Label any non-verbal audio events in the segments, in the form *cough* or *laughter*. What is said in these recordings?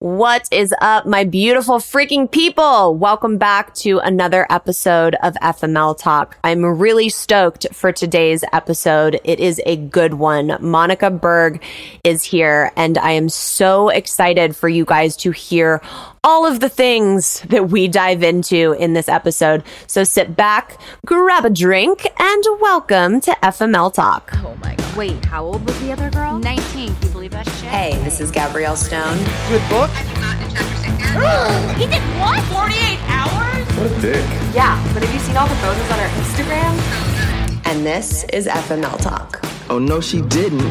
What is up, my beautiful freaking people? Welcome back to another episode of FML Talk. I'm really stoked for today's episode. It is a good one. Monica Berg is here, and I am so excited for you guys to hear all of the things that we dive into in this episode. So sit back, grab a drink, and welcome to FML Talk. Oh my god. Wait, how old was the other girl? 19. Can you believe that shit? Hey, this is Gabrielle Stone. Good book. *gasps* he did what? 48 hours? What a dick. Yeah, but have you seen all the photos on her Instagram? And this is FML Talk. Oh no, she didn't.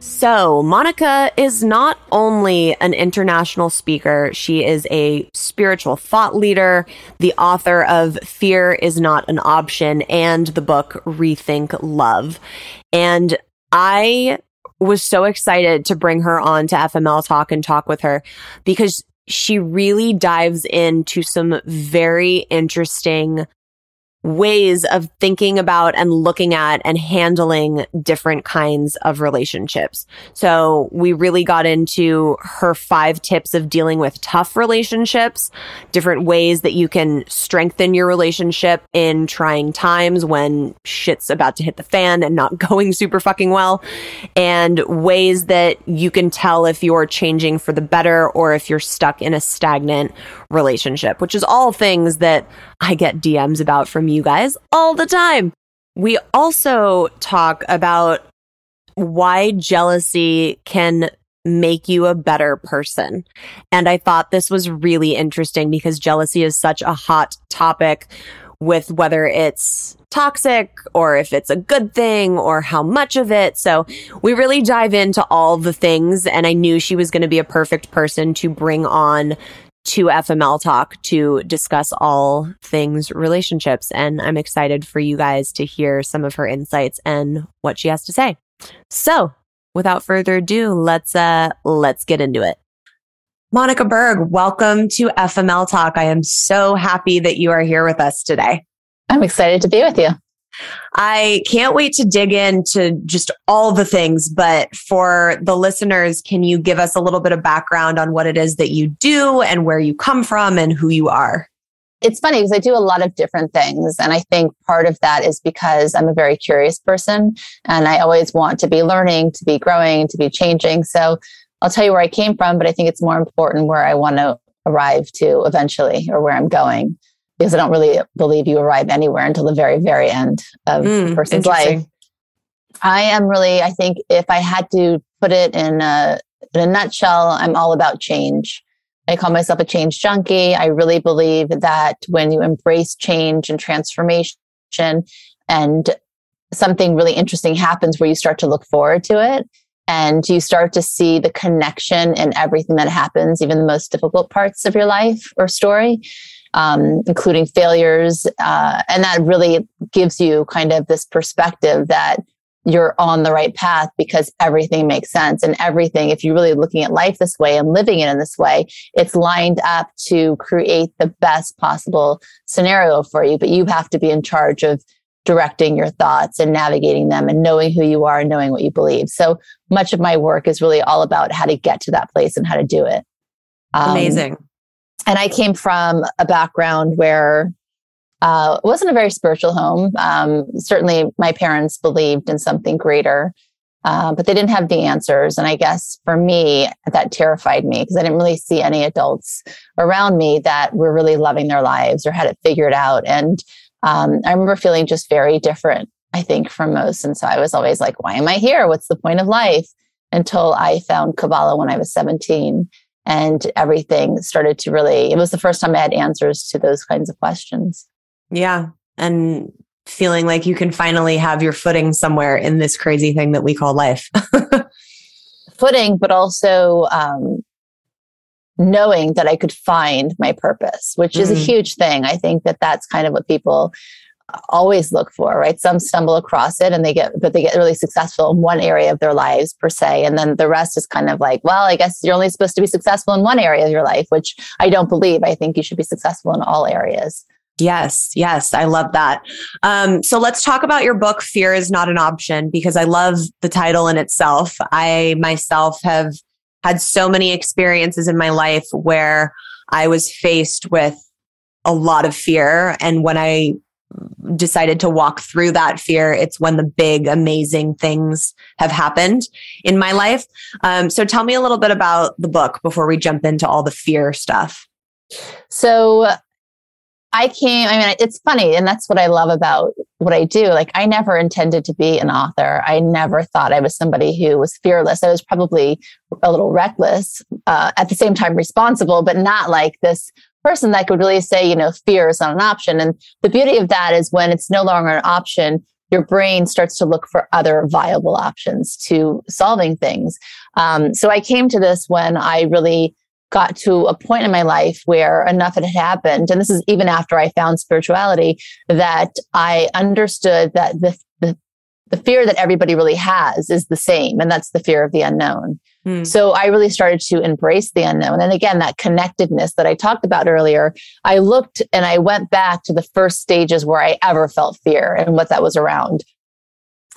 So, Monica is not only an international speaker, she is a spiritual thought leader, the author of Fear is Not an Option, and the book Rethink Love. And I was so excited to bring her on to FML Talk and talk with her because she really dives into some very interesting ways of thinking about and looking at and handling different kinds of relationships. So we really got into her five tips of dealing with tough relationships, different ways that you can strengthen your relationship in trying times when shit's about to hit the fan and not *laughs* going super fucking well, and ways that you can tell if you're changing for the better or if you're stuck in a stagnant relationship, which is all things that I get DMs about from you guys all the time. We also talk about why jealousy can make you a better person. And I thought this was really interesting because jealousy is such a hot topic with whether it's toxic or if it's a good thing or how much of it. So we really dive into all the things and I knew she was going to be a perfect person to bring on to FML Talk to discuss all things relationships. And I'm excited for you guys to hear some of her insights and what she has to say. So without further ado, let's, uh, let's get into it. Monica Berg, welcome to FML Talk. I am so happy that you are here with us today. I'm excited to be with you. I can't wait to dig into just all the things, but for the listeners, can you give us a little bit of background on what it is that you do and where you come from and who you are? It's funny because I do a lot of different things. And I think part of that is because I'm a very curious person and I always want to be learning, to be growing, to be changing. So I'll tell you where I came from, but I think it's more important where I want to arrive to eventually or where I'm going because I don't really believe you arrive anywhere until the very, very end of mm, a person's life. I am really, I think if I had to put it in a, in a nutshell, I'm all about change. I call myself a change junkie. I really believe that when you embrace change and transformation and something really interesting happens where you start to look forward to it and you start to see the connection in everything that happens, even the most difficult parts of your life or story um, including failures. Uh, and that really gives you kind of this perspective that you're on the right path because everything makes sense. And everything if you're really looking at life this way and living it in this way it's lined up to create the best possible scenario for you. But you have to be in charge of directing your thoughts and navigating them and knowing who you are and knowing what you believe. So much of my work is really all about how to get to that place and how to do it. Um, amazing and I came from a background where uh, it wasn't a very spiritual home. Um, certainly, my parents believed in something greater. Uh, but they didn't have the answers. And I guess for me, that terrified me because I didn't really see any adults around me that were really loving their lives or had it figured out. And um, I remember feeling just very different, I think, from most. And so I was always like, why am I here? What's the point of life? Until I found Kabbalah when I was 17 and everything started to really, it was the first time I had answers to those kinds of questions. Yeah. And feeling like you can finally have your footing somewhere in this crazy thing that we call life. *laughs* footing, but also um, knowing that I could find my purpose, which is mm-hmm. a huge thing. I think that that's kind of what people always look for, right? Some stumble across it and they get, but they get really successful in one area of their lives per se. And then the rest is kind of like, well, I guess you're only supposed to be successful in one area of your life, which I don't believe. I think you should be successful in all areas. Yes, yes, I love that. Um, so let's talk about your book, Fear is Not an Option, because I love the title in itself. I myself have had so many experiences in my life where I was faced with a lot of fear. And when I decided to walk through that fear, it's when the big, amazing things have happened in my life. Um, so tell me a little bit about the book before we jump into all the fear stuff. So I came, I mean, it's funny, and that's what I love about what I do. Like, I never intended to be an author. I never thought I was somebody who was fearless. I was probably a little reckless, uh, at the same time responsible, but not like this person that could really say, you know, fear is not an option. And the beauty of that is when it's no longer an option, your brain starts to look for other viable options to solving things. Um, so I came to this when I really got to a point in my life where enough had happened. And this is even after I found spirituality that I understood that the, the, the fear that everybody really has is the same. And that's the fear of the unknown. Hmm. So I really started to embrace the unknown. And again, that connectedness that I talked about earlier, I looked and I went back to the first stages where I ever felt fear and what that was around.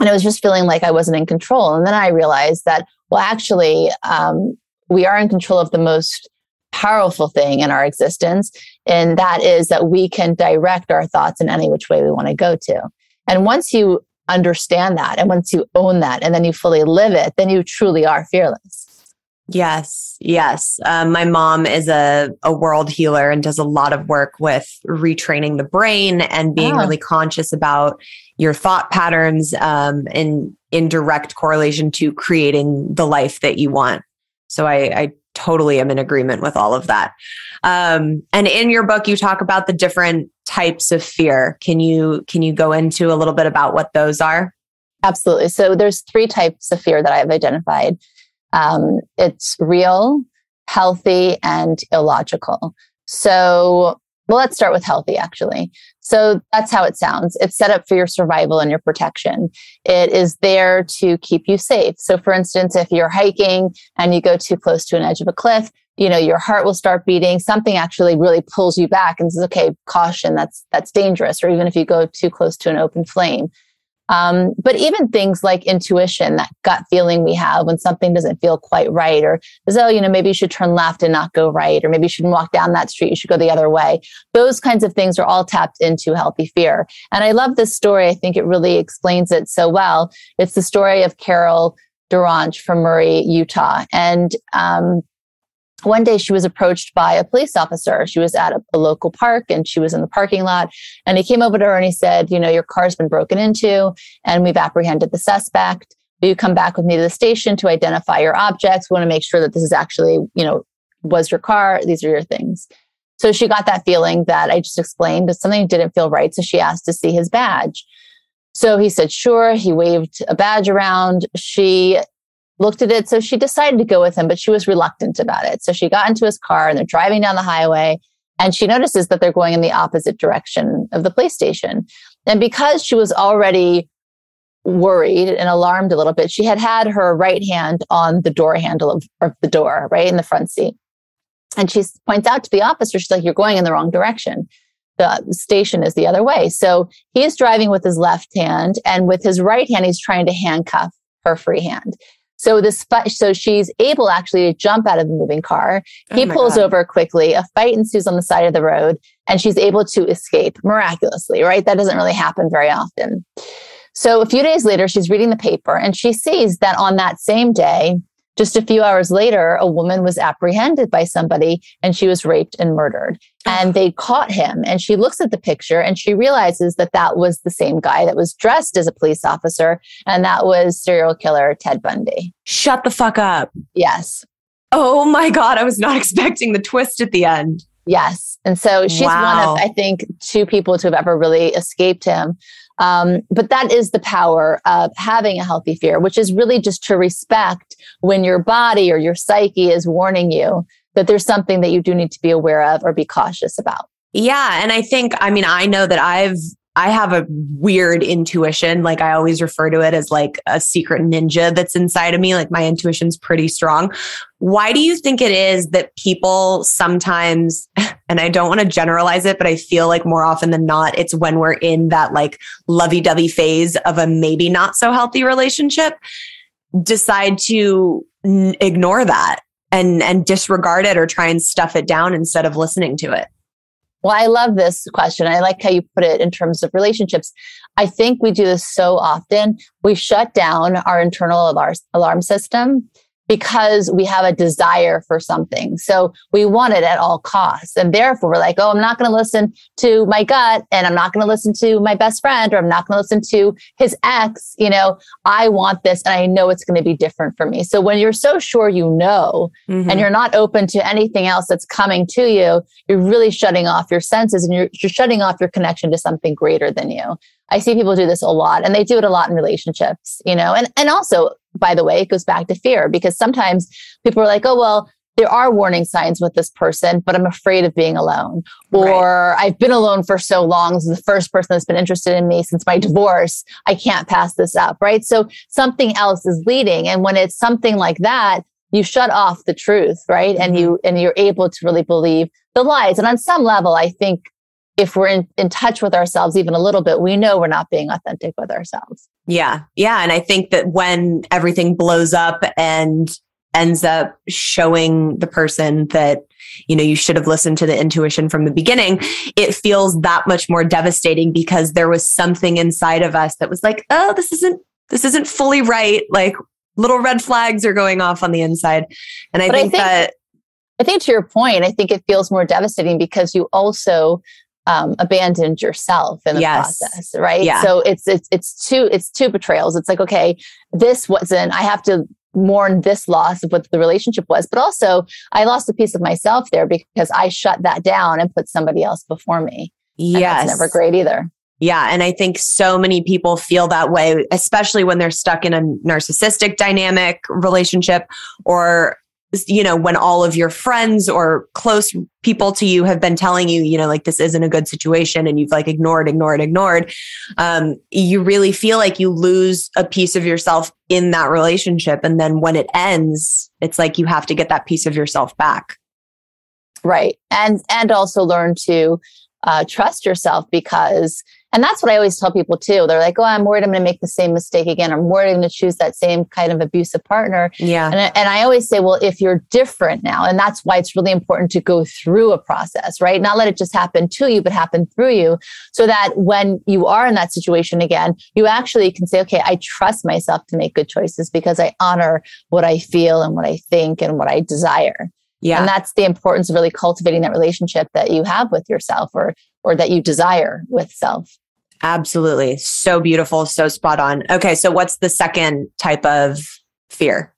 And I was just feeling like I wasn't in control. And then I realized that, well, actually, um, we are in control of the most powerful thing in our existence. And that is that we can direct our thoughts in any which way we want to go to. And once you understand that and once you own that and then you fully live it, then you truly are fearless. Yes, yes. Um, my mom is a, a world healer and does a lot of work with retraining the brain and being really conscious about your thought patterns um, in in direct correlation to creating the life that you want. So I, I totally am in agreement with all of that. Um, and in your book, you talk about the different types of fear. Can you can you go into a little bit about what those are? Absolutely. So there's three types of fear that I've identified. Um, it's real, healthy, and illogical. So well, let's start with healthy, actually. So that's how it sounds. It's set up for your survival and your protection. It is there to keep you safe. So, for instance, if you're hiking and you go too close to an edge of a cliff, you know your heart will start beating something actually really pulls you back and says okay caution that's that's dangerous or even if you go too close to an open flame um, but even things like intuition, that gut feeling we have when something doesn't feel quite right, or as oh, you know, maybe you should turn left and not go right, or maybe you shouldn't walk down that street, you should go the other way. Those kinds of things are all tapped into healthy fear. And I love this story. I think it really explains it so well. It's the story of Carol DaRonch from Murray, Utah. And um, one day she was approached by a police officer. She was at a, a, local park and she was in the parking lot. And he came over to her and he said, You know, your car's been broken into and we've apprehended the suspect. Will you come back with me to the station to identify your objects? We want to make sure that this is actually, you know, was your car. These are your things. So she got that feeling that I just explained, but something didn't feel right. So she asked to see his badge. So he said, sure. He waved a badge around. She looked at it. So she decided to go with him, but she was reluctant about it. So she got into his car and they're driving down the highway and she notices that they're going in the opposite direction of the police station. And because she was already worried and alarmed a little bit, she had had her right hand on the door handle of, of the door, right in the front seat. And she points out to the officer, she's like, You're going in the wrong direction. The station is the other way. So he is driving with his left hand, and with his right hand, he's trying to handcuff her free hand. So this fight, so she's able actually to jump out of the moving car. Oh he oh pulls God. over quickly. A fight ensues on the side of the road and she's able to escape miraculously, right? That doesn't really happen very often. So a few days later, she's reading the paper and she sees that on that same day, just a few hours later, a woman was apprehended by somebody and she was raped and murdered. And they caught him. And she looks at the picture and she realizes that that was the same guy that was dressed as a police officer. And that was serial killer Ted Bundy. Shut the fuck up. Yes. Oh my God. I was not *laughs* expecting the twist at the end. Yes. And so she's Wow. one of, I think, two people to have ever really escaped him. Um, but that is the power of having a healthy fear, which is really just to respect when your body or your psyche is warning you that there's something that you do need to be aware of or be cautious about. Yeah. And I think, I mean, I know that I've, I have a weird intuition. Like I always refer to it as like a secret ninja that's inside of me. Like my intuition's pretty strong. Why do you think it is that people sometimes, *laughs* and I don't want to generalize it, but I feel like more often than not, it's when we're in that like lovey dovey phase of a maybe not so healthy relationship, decide to n- ignore that and, and disregard it or try and stuff it down instead of listening to it? Well, I love this question. I like how you put it in terms of relationships. I think we do this so often. We shut down our internal alarm, alarm system because we have a desire for something. So we want it at all costs. And therefore, we're like, oh, I'm not going to listen to my gut and I'm not going to listen to my best friend or I'm not going to listen to his ex. You know, I want this and I know it's going to be different for me. So when you're so sure you know, Mm-hmm. and you're not open to anything else that's coming to you, you're really shutting off your senses and you're, you're shutting off your connection to something greater than you. I see people do this a lot and they do it a lot in relationships, you know, and, and also, by the way, it goes back to fear because sometimes people are like, oh, well, there are warning signs with this person, but I'm afraid of being alone. Or I've been alone for so long. This is the first person that's been interested in me since my divorce. I can't pass this up. Right. So something else is leading. And when it's something like that, you shut off the truth, right? And mm-hmm. you, and you're able to really believe the lies. And on some level, I think if we're in, in touch with ourselves even a little bit, we know we're not being authentic with ourselves. Yeah. Yeah. And I think that when everything blows up and ends up showing the person that, you know, you should have listened to the intuition from the beginning, it feels that much more devastating because there was something inside of us that was like, oh, this isn't, this isn't fully right. Like little red flags are going off on the inside. And I But I think, think- that, I think to your point, I think it feels more devastating because you also um, abandoned yourself in the Yes. process, right? Yeah. So it's it's it's two it's two betrayals. It's like okay, this wasn't. I have to mourn this loss of what the relationship was, but also I lost a piece of myself there because I shut that down and put somebody else before me. Yes. never great either. Yeah. And I think so many people feel that way, especially when they're stuck in a narcissistic dynamic relationship or, you know, when all of your friends or close people to you have been telling you, you know, like this isn't a good situation and you've like ignored, ignored, ignored. Um, you really feel like you lose a piece of yourself in that relationship. And then when it ends, it's like you have to get that piece of yourself back. right and and also learn to uh, trust yourself because and that's what i always tell people too. They're like oh i'm worried i'm going to make the same mistake again. I'm worried i'm going to choose that same kind of abusive partner. Yeah. and, I- and i always say well if you're different now and that's why it's really important to go through a process right? Not let it just happen to you but happen through you so that when you are in that situation again you actually can say okay i trust myself to make good choices because i honor what i feel and what i think and what i desire. Yeah. and that's the importance of really cultivating that relationship that you have with yourself or or that you desire with self. Absolutely. So beautiful. So spot on. Okay. So what's the second type of fear?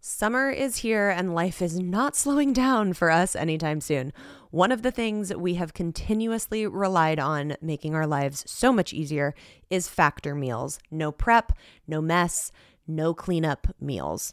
Summer is here and life is not slowing down for us anytime soon. One of the things we have continuously relied on making our lives so much easier is factor meals. No prep, no mess, no cleanup meals.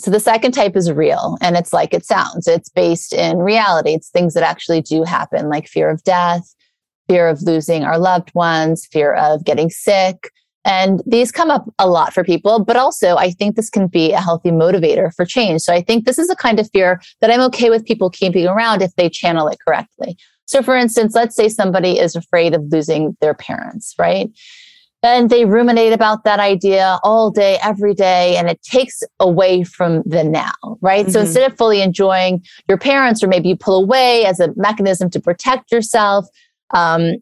So the second type is real and it's like it sounds. It's based in reality. It's things that actually do happen, like fear of death, fear of losing our loved ones, fear of getting sick. And these come up a lot for people, but also I think this can be a healthy motivator for change. So I think this is a kind of fear that I'm okay with people keeping around if they channel it correctly. So for instance, let's say somebody is afraid of losing their parents, right? And they ruminate about that idea all day, every day, and it takes away from the now, right? Mm-hmm. So instead of fully enjoying your parents, or maybe you pull away as a mechanism to protect yourself, um,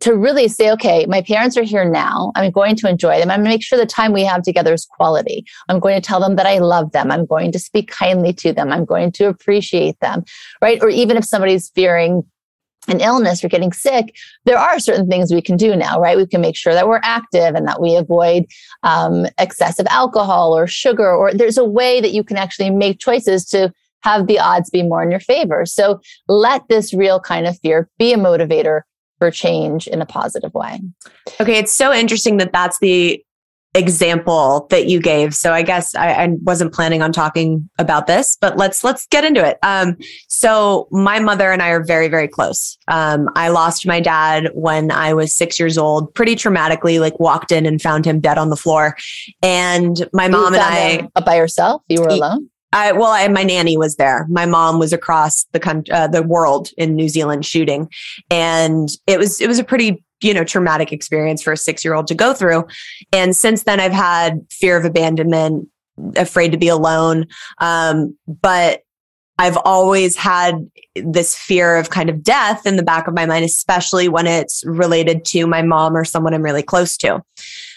to really say, okay, my parents are here now. I'm going to enjoy them. I'm going to make sure the time we have together is quality. I'm going to tell them that I love them. I'm going to speak kindly to them. I'm going to appreciate them, right? Or even if somebody's fearing an illness or getting sick, there are certain things we can do now, right? We can make sure that we're active and that we avoid um, excessive alcohol or sugar, or there's a way that you can actually make choices to have the odds be more in your favor. So let this real kind of fear be a motivator for change in a positive way. Okay, it's so interesting that that's the example that you gave. So I guess I, I, wasn't planning on talking about this, but let's let's get into it. Um, so my mother and I are very very close. Um, I lost my dad when I was six years old, pretty traumatically. Like walked in and found him dead on the floor, and my you mom and I up by yourself. You were alone. I, well, I, my nanny was there. My mom was across the country, uh, the world in New Zealand shooting, and it was it was a pretty you know, traumatic experience for a six year old to go through. And since then, I've had fear of abandonment, afraid to be alone. Um, but I've always had this fear of kind of death in the back of my mind, especially when it's related to my mom or someone I'm really close to.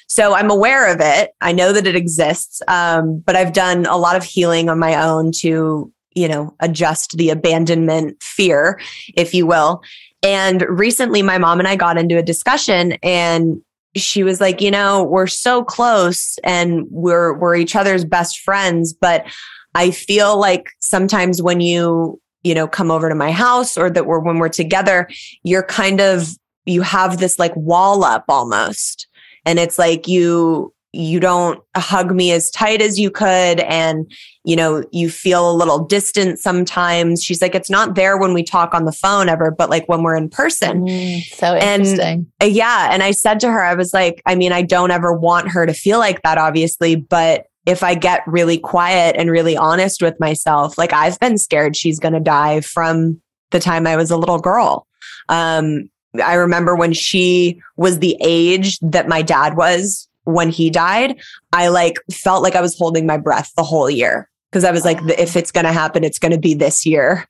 So I'm aware of it. I know that it exists, um, but I've done a lot of healing on my own to, you know, adjust the abandonment fear, if you will. And recently, my mom and I got into a discussion, and she was like, you know, we're so close and we're we're each other's best friends, but I feel like sometimes when you, you know, come over to my house or that we're when we're together, you're kind of you have this like wall up almost. And it's like you you don't hug me as tight as you could and you know you feel a little distant sometimes. She's like it's not there when we talk on the phone ever but like when we're in person. Mm, so interesting. and, uh, yeah and i said to her i was like i mean i don't ever want her to feel like that obviously but if i get really quiet and really honest with myself like i've been scared she's going to die from the time i was a little girl. Um I remember when she was the age that my dad was when he died, I like felt like I was holding my breath the whole year because I was like, if it's going to happen, it's going to be this year.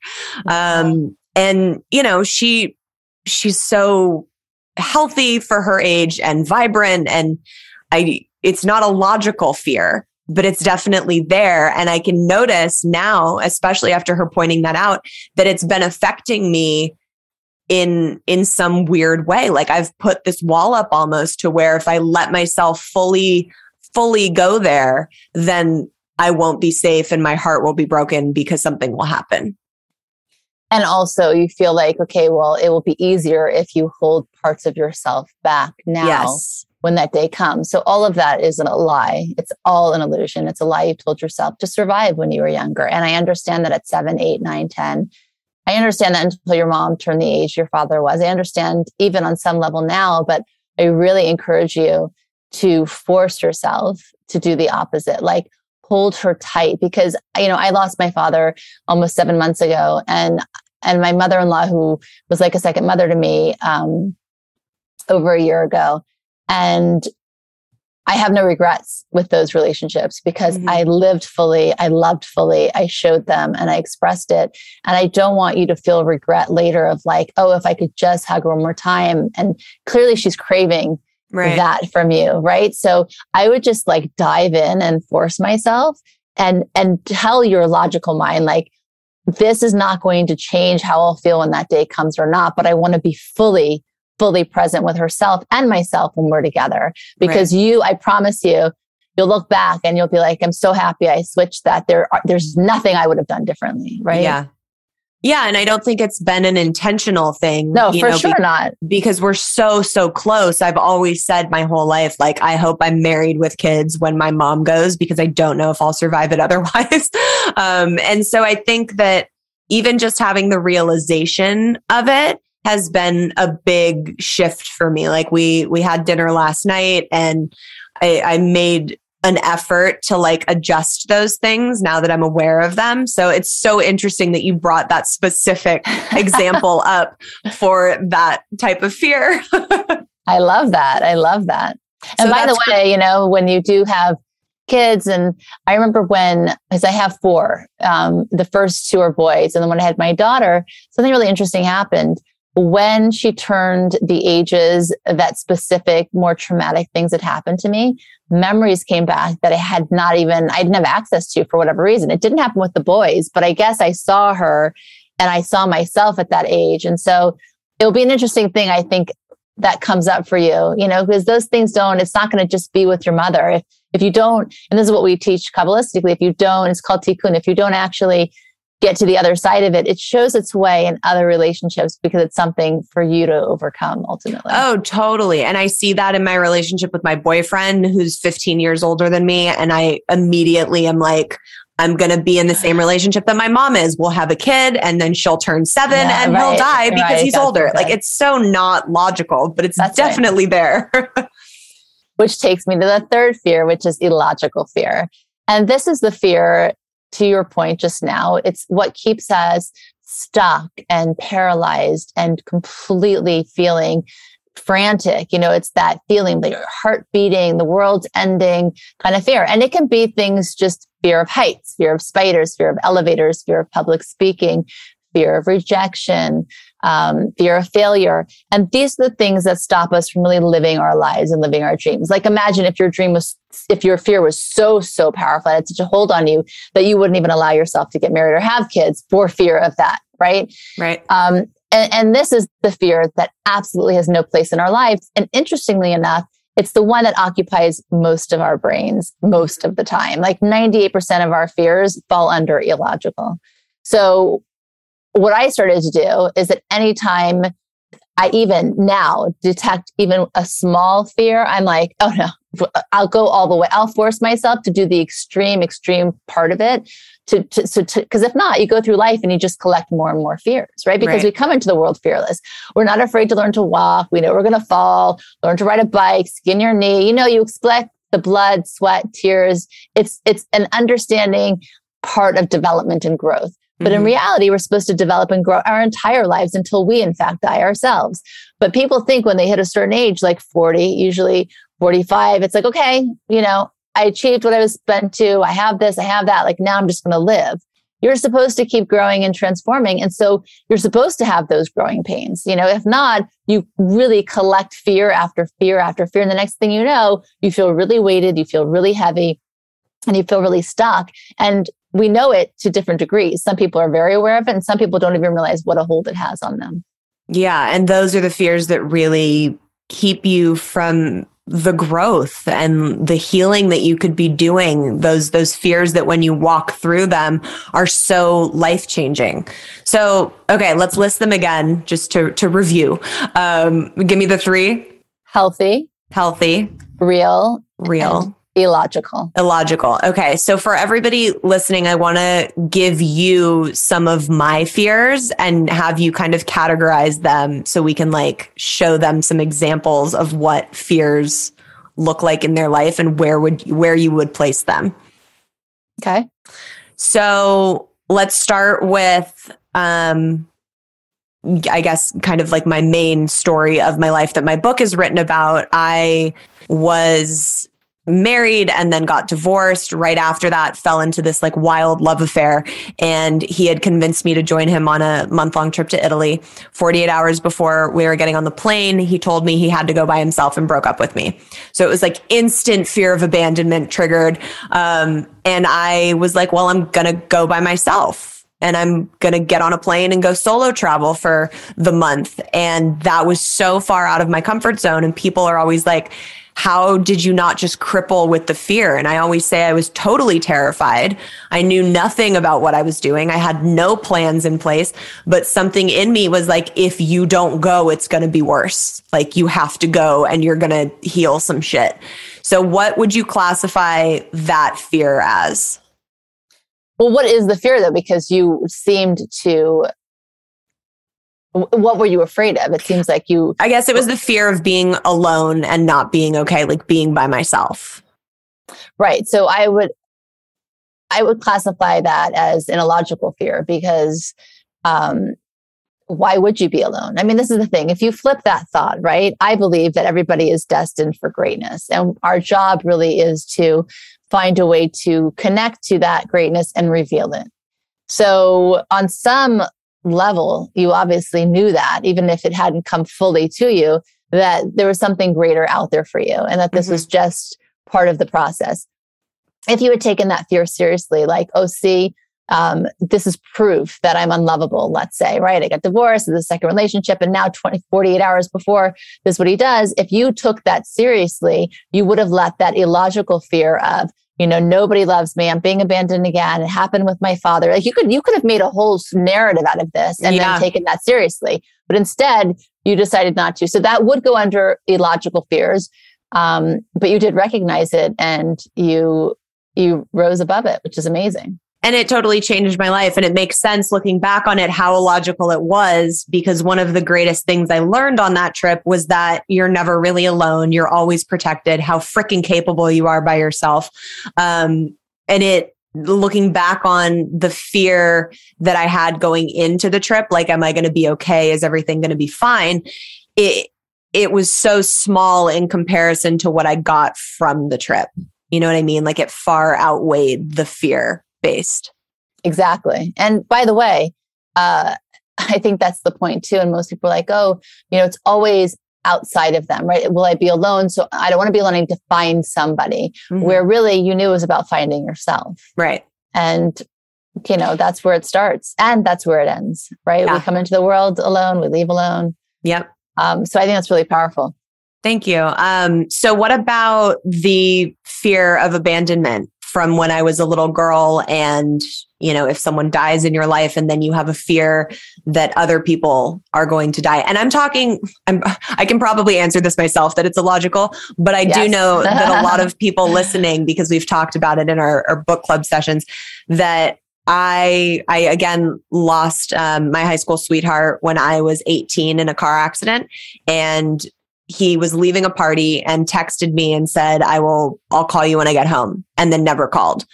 Um, and you know, she, she's so healthy for her age and vibrant. And I, it's not a logical fear, but it's definitely there. And I can notice now, especially after her pointing that out, that it's been affecting me in in some weird way. Like i've put this wall up almost to where if i let myself fully fully go there then i won't be safe and my heart will be broken because something will happen. And also you feel like okay well it will be easier if you hold parts of yourself back now yes. when that day comes. So all of that is a lie. It's all an illusion. It's a lie you told yourself to survive when you were younger. And i understand that at seven eight nine ten I understand that until your mom turned the age your father was. I understand even on some level now, but I really encourage you to force yourself to do the opposite. Like hold her tight because, you know, I lost my father almost seven months ago and, and my mother-in-law who was like a second mother to me, um, over a year ago. And I have no regrets with those relationships because mm-hmm. I lived fully, I loved fully, I showed them and I expressed it. And I don't want you to feel regret later of like, oh, if I could just hug her one more time. And clearly she's craving right. that from you, right? So I would just like dive in and force myself and and tell your logical mind like this is not going to change how I'll feel when that day comes or not, but I want to be fully, fully present with herself and myself when we're together. Because right. you, I promise you, you'll look back and you'll be like, I'm so happy I switched that. There are, there's nothing I would have done differently. Right. Yeah. Yeah. And I don't think it's been an intentional thing. No, for know, sure be- not. Because we're so, so close. I've always said my whole life, like, I hope I'm married with kids when my mom goes because I don't know if I'll survive it *laughs* otherwise. um, and so I think that even just having the realization of it has been a big shift for me. Like we, we had dinner last night and I, I made an effort to like adjust those things now that I'm aware of them. So it's so interesting that you brought that specific *laughs* example up for that type of fear. *laughs* I love that. I love that. And so by the way, you know, when you do have kids, and I remember when, because I have four, um, the first two are boys, and then when I had my daughter, something really interesting happened when she turned the ages that specific more traumatic things had happened to me memories came back that i had not even i didn't have access to for whatever reason. It didn't happen with the boys but i guess i saw her and i saw myself at that age. And so it'll be an interesting thing i think that comes up for you you know because those things don't it's not going to just be with your mother. If if you don't and this is what we teach kabbalistically if you don't it's called tikkun if you don't actually get to the other side of it, it shows its way in other relationships because it's something for you to overcome ultimately. Oh, totally. And I see that in my relationship with my boyfriend who's 15 years older than me. And I immediately am like, I'm going to be in the same relationship that my mom is. We'll have a kid and then she'll turn seven yeah, and right, he'll die because right, he's older. Like it's so not logical, but it's That's definitely right. there. which takes me to the third fear, which is illogical fear. And this is the fear to your point just now, it's what keeps us stuck and paralyzed and completely feeling frantic. You know, it's that feeling that your heart beating, the world's ending kind of fear. And it can be things just fear of heights, fear of spiders, fear of elevators, fear of public speaking, fear of rejection, um, fear of failure. And these are the things that stop us from really living our lives and living our dreams. Like imagine if your dream was, if your fear was so, so powerful, had such a hold on you that you wouldn't even allow yourself to get married or have kids for fear of that. Right. Right. Um, and, and this is the fear that absolutely has no place in our lives. And interestingly enough, it's the one that occupies most of our brains most of the time. Like 98% of our fears fall under illogical. So what I started to do is that anytime I even now detect even a small fear, I'm like, oh no, I'll go all the way. I'll force myself to do the extreme, extreme part of it. To, to so because if not, you go through life and you just collect more and more fears, right? Because right. we come into the world fearless. We're not afraid to learn to walk. We know we're going to fall. Learn to ride a bike. Skin your knee. You know, you expect the blood, sweat, tears. It's it's an understanding part of development and growth. But mm-hmm. in reality, we're supposed to develop and grow our entire lives until we, in fact, die ourselves. But people think when they hit a certain age, like 40, usually 45, it's like, okay, you know, I achieved what I was spent to. I have this, I have that. Like now I'm just going to live. You're supposed to keep growing and transforming. And so you're supposed to have those growing pains. You know, if not, you really collect fear after fear after fear. And the next thing you know, you feel really weighted, you feel really heavy, and you feel really stuck. And we know it to different degrees. Some people are very aware of it, and some people don't even realize what a hold it has on them. Yeah. And those are the fears that really keep you from the growth and the healing that you could be doing. Those those fears that when you walk through them are so life changing so okay let's list them again just to to review. Um give me the three. Healthy. Healthy. Real. Real illogical. Illogical. Okay. So for everybody listening, I want to give you some of my fears and have you kind of categorize them so we can like show them some examples of what fears look like in their life and where would where you would place them. Okay. So let's start with um I guess kind of like my main story of my life that my book is written about. I was married and then got divorced right after that fell into this like wild love affair. And he had convinced me to join him on a month long trip to Italy. 48 hours before we were getting on the plane he told me he had to go by himself and broke up with me. So it was like instant fear of abandonment triggered. Um, and I was like well I'm going to go by myself. And I'm going to get on a plane and go solo travel for the month. And that was so far out of my comfort zone. And people are always like, how did you not just cripple with the fear? And I always say I was totally terrified. I knew nothing about what I was doing. I had no plans in place, but something in me was like, if you don't go, it's going to be worse. Like you have to go and you're going to heal some shit. So what would you classify that fear as? Well, what is the fear though? Because you seemed to. What were you afraid of? It seems like you. I guess it was the fear of being alone and not being okay, like being by myself. Right. So I would, I would classify that as an illogical fear because, um, why would you be alone? I mean, this is the thing. If you flip that thought, right? I believe that everybody is destined for greatness, and our job really is to find a way to connect to that greatness and reveal it. So, on some level, you obviously knew that, even if it hadn't come fully to you, that there was something greater out there for you and that this mm-hmm. was just part of the process. If you had taken that fear seriously, like, oh, see, um, this is proof that I'm unlovable, let's say, right? I got divorced, the second relationship, and now 20, 48 hours before this is what he does. If you took that seriously, you would have let that illogical fear of, you know, nobody loves me. I'm being abandoned again. It happened with my father. Like you could, you could have made a whole narrative out of this and yeah. then taken that seriously. But instead, you decided not to. So that would go under illogical fears. Um, but you did recognize it and you, you rose above it, which is amazing. And it totally changed my life. And it makes sense looking back on it how illogical it was because one of the greatest things I learned on that trip was that you're never really alone. You're always protected, how freaking capable you are by yourself. Um, and it, looking back on the fear that I had going into the trip, like, am I going to be okay? Is everything going to be fine? It, it was so small in comparison to what I got from the trip. You know what I mean? Like it far outweighed the fear based. Exactly. And by the way, uh, *laughs* I think that's the point too. And most people are like, oh, you know, it's always outside of them, right? Will I be alone? So I don't want to be alone. I need to find somebody mm-hmm. where really you knew it was about finding yourself. Right. And, you know, that's where it starts and that's where it ends, right? Yeah. We come into the world alone, we leave alone. Yep. Um, so I think that's really powerful. Thank you. Um, so, what about the fear of abandonment? From when I was a little girl. And, you know, if someone dies in your life and then you have a fear that other people are going to die. And I'm talking, I'm, I can probably answer this myself that it's illogical, but I yes. do know that a lot of *laughs* people listening, because we've talked about it in our, our book club sessions, that I I again lost um, my high school sweetheart when I was 18 in a car accident, and he was leaving a party and texted me and said, I will, I'll call you when I get home and then never called.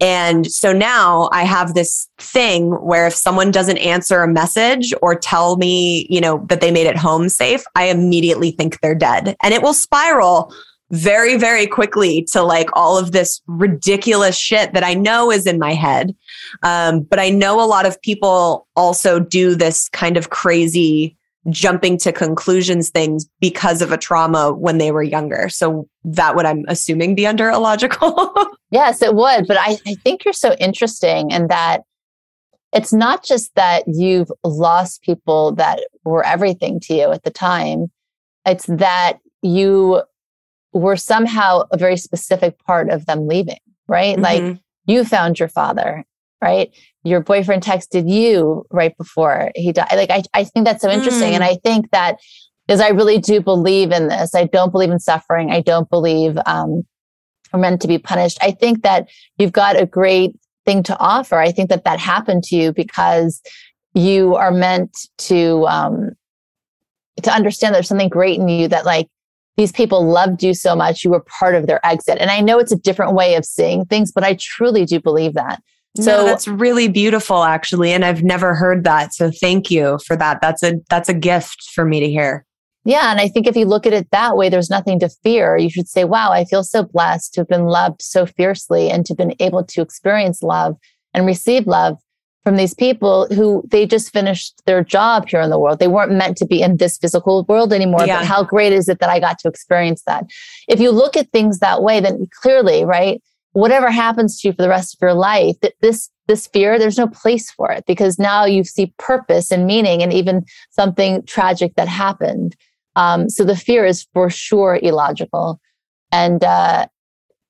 And so now I have this thing where if someone doesn't answer a message or tell me, you know, that they made it home safe, I immediately think they're dead and it will spiral very, very quickly to like all of this ridiculous shit that I know is in my head. Um, but I know a lot of people also do this kind of crazy jumping to conclusions things because of a trauma when they were younger. So that would I'm assuming be under illogical. *laughs* yes, it would. But I, I think you're so interesting in that it's not just that you've lost people that were everything to you at the time. It's that you were somehow a very specific part of them leaving, right? Mm-hmm. Like you found your father, right? Your boyfriend texted you right before he died. Like, I, I think that's so interesting. Mm. And I think that is, I really do believe in this. I don't believe in suffering. I don't believe, um, we're meant to be punished. I think that you've got a great thing to offer. I think that that happened to you because you are meant to, um, to understand there's something great in you that like these people loved you so much. You were part of their exit. And I know it's a different way of seeing things, but I truly do believe that. So no, that's really beautiful actually and I've never heard that. So thank you for that. That's a that's a gift for me to hear. Yeah. And I think if you look at it that way, there's nothing to fear. You should say, wow, I feel so blessed to have been loved so fiercely and to have been able to experience love and receive love from these people who they just finished their job here in the world. They weren't meant to be in this physical world anymore. Yeah. But how great is it that I got to experience that? If you look at things that way, then clearly, right? Whatever happens to you for the rest of your life, that this this fear, there's no place for it because now you see purpose and meaning and even something tragic that happened. Um, so the fear is for sure illogical. And uh,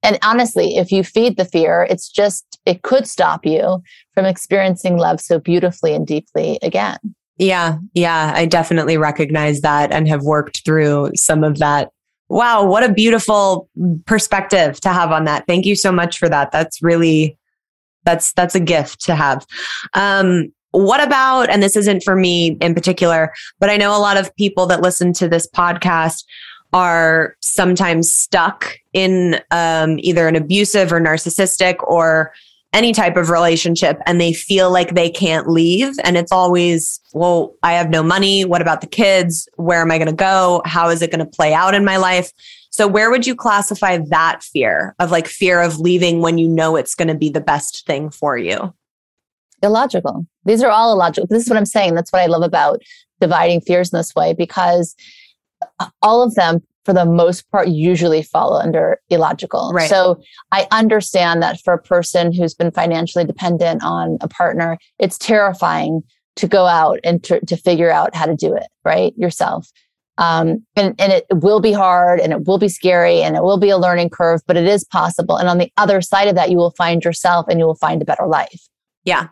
and honestly, if you feed the fear, it's just it could stop you from experiencing love so beautifully and deeply again. Yeah, yeah, I definitely recognize that and have worked through some of that. Wow, what a beautiful perspective to have on that. Thank you so much for that. That's really that's that's a gift to have. Um, what about, and this isn't for me in particular, but I know a lot of people that listen to this podcast are sometimes stuck in um, either an abusive or narcissistic or any type of relationship and they feel like they can't leave. And it's always, well, I have no money. What about the kids? Where am I going to go? How is it going to play out in my life? So, where would you classify that fear of like fear of leaving when you know it's going to be the best thing for you? Illogical. These are all illogical. This is what I'm saying. That's what I love about dividing fears in this way because uh, all of them for the most part usually fall under illogical. Right. So I understand that for a person who's been financially dependent on a partner, it's terrifying to go out and to, to figure out how to do it, right? Yourself. Um, and, and it will be hard and it will be scary and it will be a learning curve, but it is possible. And on the other side of that, you will find yourself and you will find a better life. Yeah.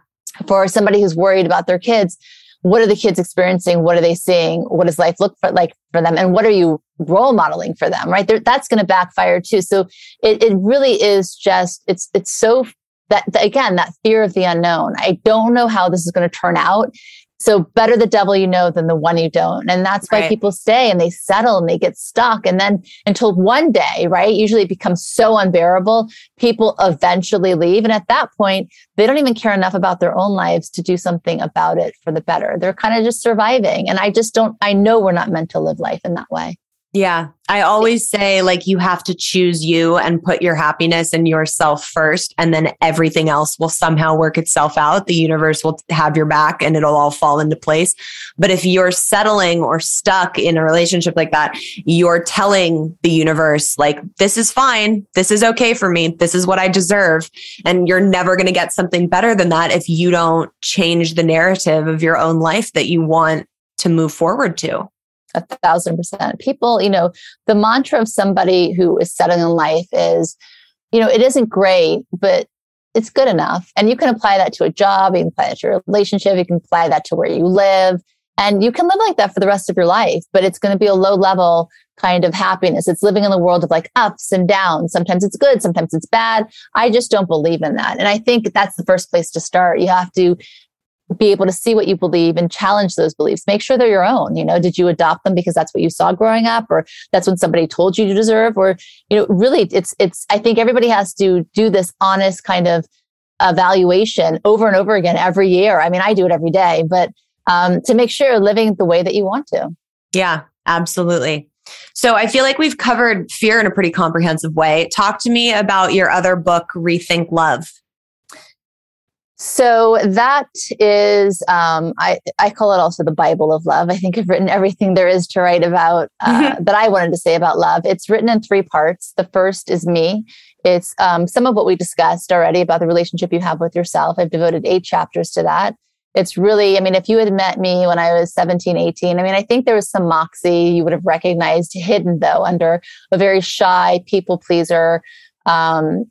For somebody who's worried about their kids, what are the kids experiencing? What are they seeing? What does life look for, like for them? And what are you role modeling for them? Right. that's going to backfire too. So it, it really is just, it's, it's so that, again, that fear of the unknown. I don't know how this is going to turn out. So better the devil you know than the one you don't. And that's why right. people stay and they settle and they get stuck. And then until one day, right? Usually it becomes so unbearable, people eventually leave. And at that point, they don't even care enough about their own lives to do something about it for the better. They're kind of just surviving. And I just don't, I know we're not meant to live life in that way. Yeah. I always say, like, you have to choose you and put your happiness and yourself first, and then everything else will somehow work itself out. The universe will have your back and it'll all fall into place. But if you're settling or stuck in a relationship like that, you're telling the universe, like, this is fine. This is okay for me. This is what I deserve. And you're never going to get something better than that if you don't change the narrative of your own life that you want to move forward to a thousand percent. People, you know, the mantra of somebody who is settling in life is, you know, it isn't great, but it's good enough. And you can apply that to a job, you can apply that to a relationship, you can apply that to where you live. And you can live like that for the rest of your life, but it's going to be a low level kind of happiness. It's living in the world of like ups and downs. Sometimes it's good, sometimes it's bad. I just don't believe in that. And I think that's the first place to start. You have to be able to see what you believe and challenge those beliefs. Make sure they're your own. You know, did you adopt them because that's what you saw growing up, or that's what somebody told you to deserve, or you know, really, it's it's. I think everybody has to do this honest kind of evaluation over and over again every year. I mean, I do it every day, but um, to make sure you're living the way that you want to. Yeah, absolutely. So I feel like we've covered fear in a pretty comprehensive way. Talk to me about your other book, Rethink Love. So that is, um, I, I call it also the Bible of love. I think I've written everything there is to write about uh, mm-hmm. that I wanted to say about love. It's written in three parts. The first is me. It's um, some of what we discussed already about the relationship you have with yourself. I've devoted eight chapters to that. It's really, I mean, if you had met me when I was 17, 18, I mean, I think there was some moxie you would have recognized hidden though under a very shy people pleaser. Um,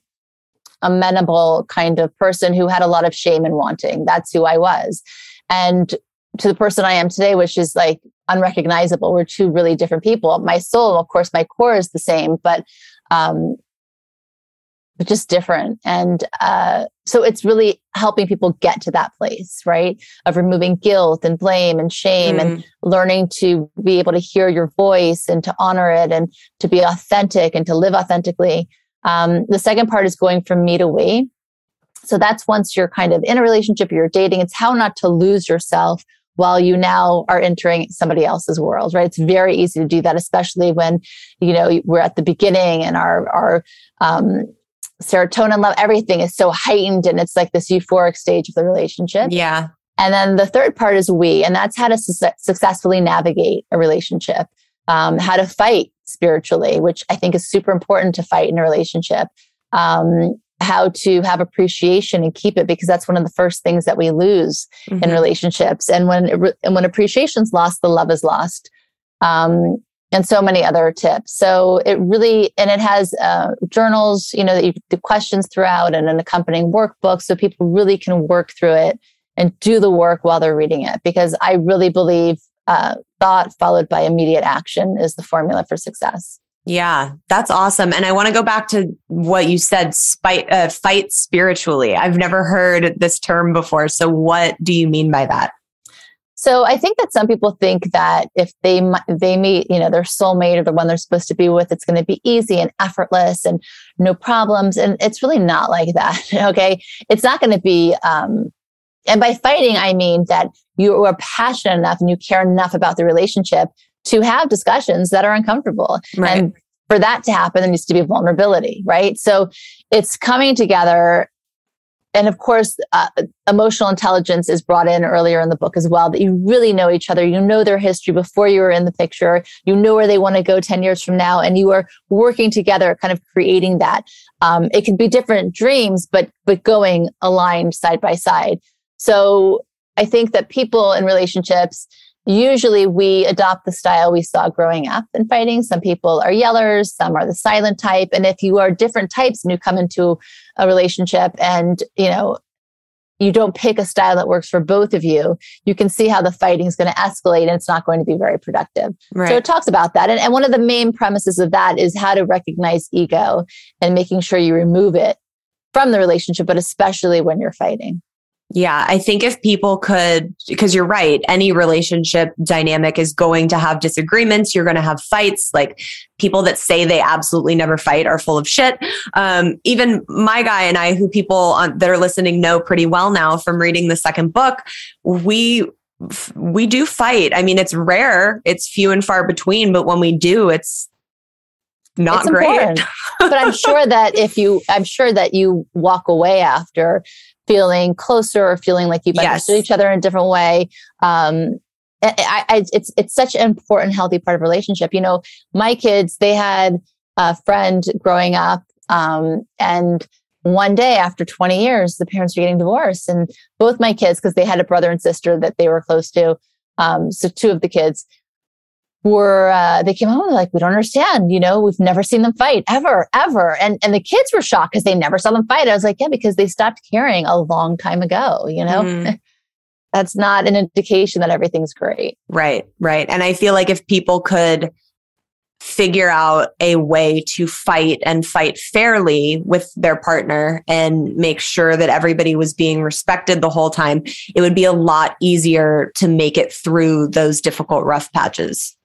amenable kind of person who had a lot of shame and wanting. That's who I was. And to the person I am today, which is like unrecognizable. We're two really different people. My soul, of course, my core is the same, but um, but just different. And uh, so it's really helping people get to that place, right? Of removing guilt and blame and shame mm. and learning to be able to hear your voice and to honor it and to be authentic and to live authentically. Um, the second part is going from me to we. So that's once you're kind of in a relationship, you're dating, it's how not to lose yourself while you now are entering somebody else's world, right? It's very easy to do that, especially when, you know, we're at the beginning and our, our, um, serotonin level, everything is so heightened and it's like this euphoric stage of the relationship. Yeah. And then the third part is we, and that's how to su- successfully navigate a relationship, um, how to fight spiritually, which I think is super important to fight in a relationship. Um, how to have appreciation and keep it because that's one of the first things that we lose mm-hmm. in relationships. And when and when appreciation's lost, the love is lost. Um, and so many other tips. So it really, and it has uh, journals, you know, that you do questions throughout and an accompanying workbook so people really can work through it and do the work while they're reading it. Because I really believe uh, thought followed by immediate action is the formula for success. Yeah, that's awesome. And I want to go back to what you said, spite, uh, fight spiritually. I've never heard this term before. So what do you mean by that? So I think that some people think that if they they meet, you know, their soulmate or the one they're supposed to be with, it's going to be easy and effortless and no problems. And it's really not like that. *laughs* Okay, it's not going to be um, and by fighting, I mean that you are passionate enough and you care enough about the relationship to have discussions that are uncomfortable. Right. And for that to happen, there needs to be vulnerability, right? So it's coming together. And of course, uh, emotional intelligence is brought in earlier in the book as well, that you really know each other. You know their history before you were in the picture. You know where they want to go 10 years from now. And you are working together, kind of creating that. Um, it could be different dreams, but, but going aligned side by side. So I think that people in relationships, usually we adopt the style we saw growing up in fighting. Some people are yellers, some are the silent type. And if you are different types and you come into a relationship and, you know, you don't pick a style that works for both of you, you can see how the fighting is going to escalate and it's not going to be very productive. Right. So it talks about that. And, and one of the main premises of that is how to recognize ego and making sure you remove it from the relationship, but especially when you're fighting. Yeah, I think if people could, because you're right, any relationship dynamic is going to have disagreements. You're going to have fights. Like people that say they absolutely never fight are full of shit. Um, even my guy and I, who people on, that are listening know pretty well now from reading the second book, we we do fight. I mean, it's rare, it's few and far between, but when we do, it's not it's great. but I'm sure that if you, I'm sure that you walk away after feeling closer or feeling like you've yes. understood each other in a different way. Um, I, I, it's it's such an important, healthy part of relationship. You know, my kids they had a friend growing up, um, and one day after 20 years, the parents were getting divorced, and both my kids, because they had a brother and sister that they were close to, um, so two of the kids were uh, they came home like we don't understand you know we've never seen them fight ever ever. And and the kids were shocked because they never saw them fight. I was like yeah because they stopped caring a long time ago you know? Mm. *laughs* that's not an indication that everything's great. Right right. And i feel like if people could figure out a way to fight and fight fairly with their partner and make sure that everybody was being respected the whole time it would be a lot easier to make it through those difficult rough patches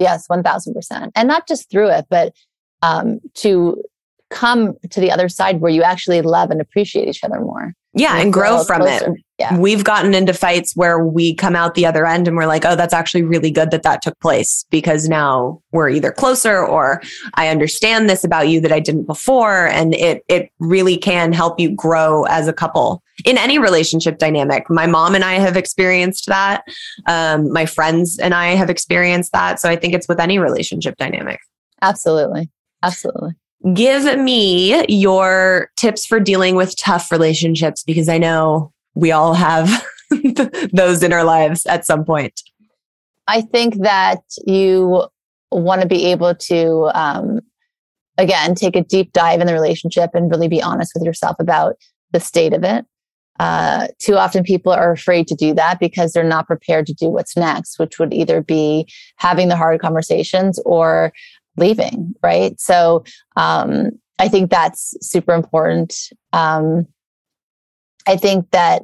Yes, 1000%. And not just through it, but um, to come to the other side where you actually love and appreciate each other more. Yeah, and, and grow from closer. it. Yeah. We've gotten into fights where we come out the other end and we're like, oh, that's actually really good that that took place because now we're either closer or I understand this about you that I didn't before. And it, it really can help you grow as a couple in any relationship dynamic. My mom and I have experienced that. Um, my friends and I have experienced that. So I think it's with any relationship dynamic. Absolutely. Absolutely. Give me your tips for dealing with tough relationships because I know we all have *laughs* those in our lives at some point. I think that you want to be able to, um, again, take a deep dive in the relationship and really be honest with yourself about the state of it. Uh, too often people are afraid to do that because they're not prepared to do what's next, which would either be having the hard conversations or leaving, right? So um, I think that's super important. Um, I think that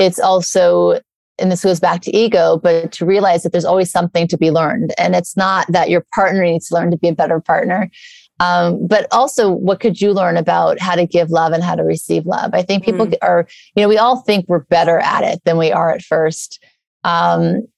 it's also, and this goes back to ego, but to realize that there's always something to be learned. And it's not that your partner needs to learn to be a better partner. Um, but also, what could you learn about how to give love and how to receive love? I think people mm. are, you know, we all think we're better at it than we are at first. Um,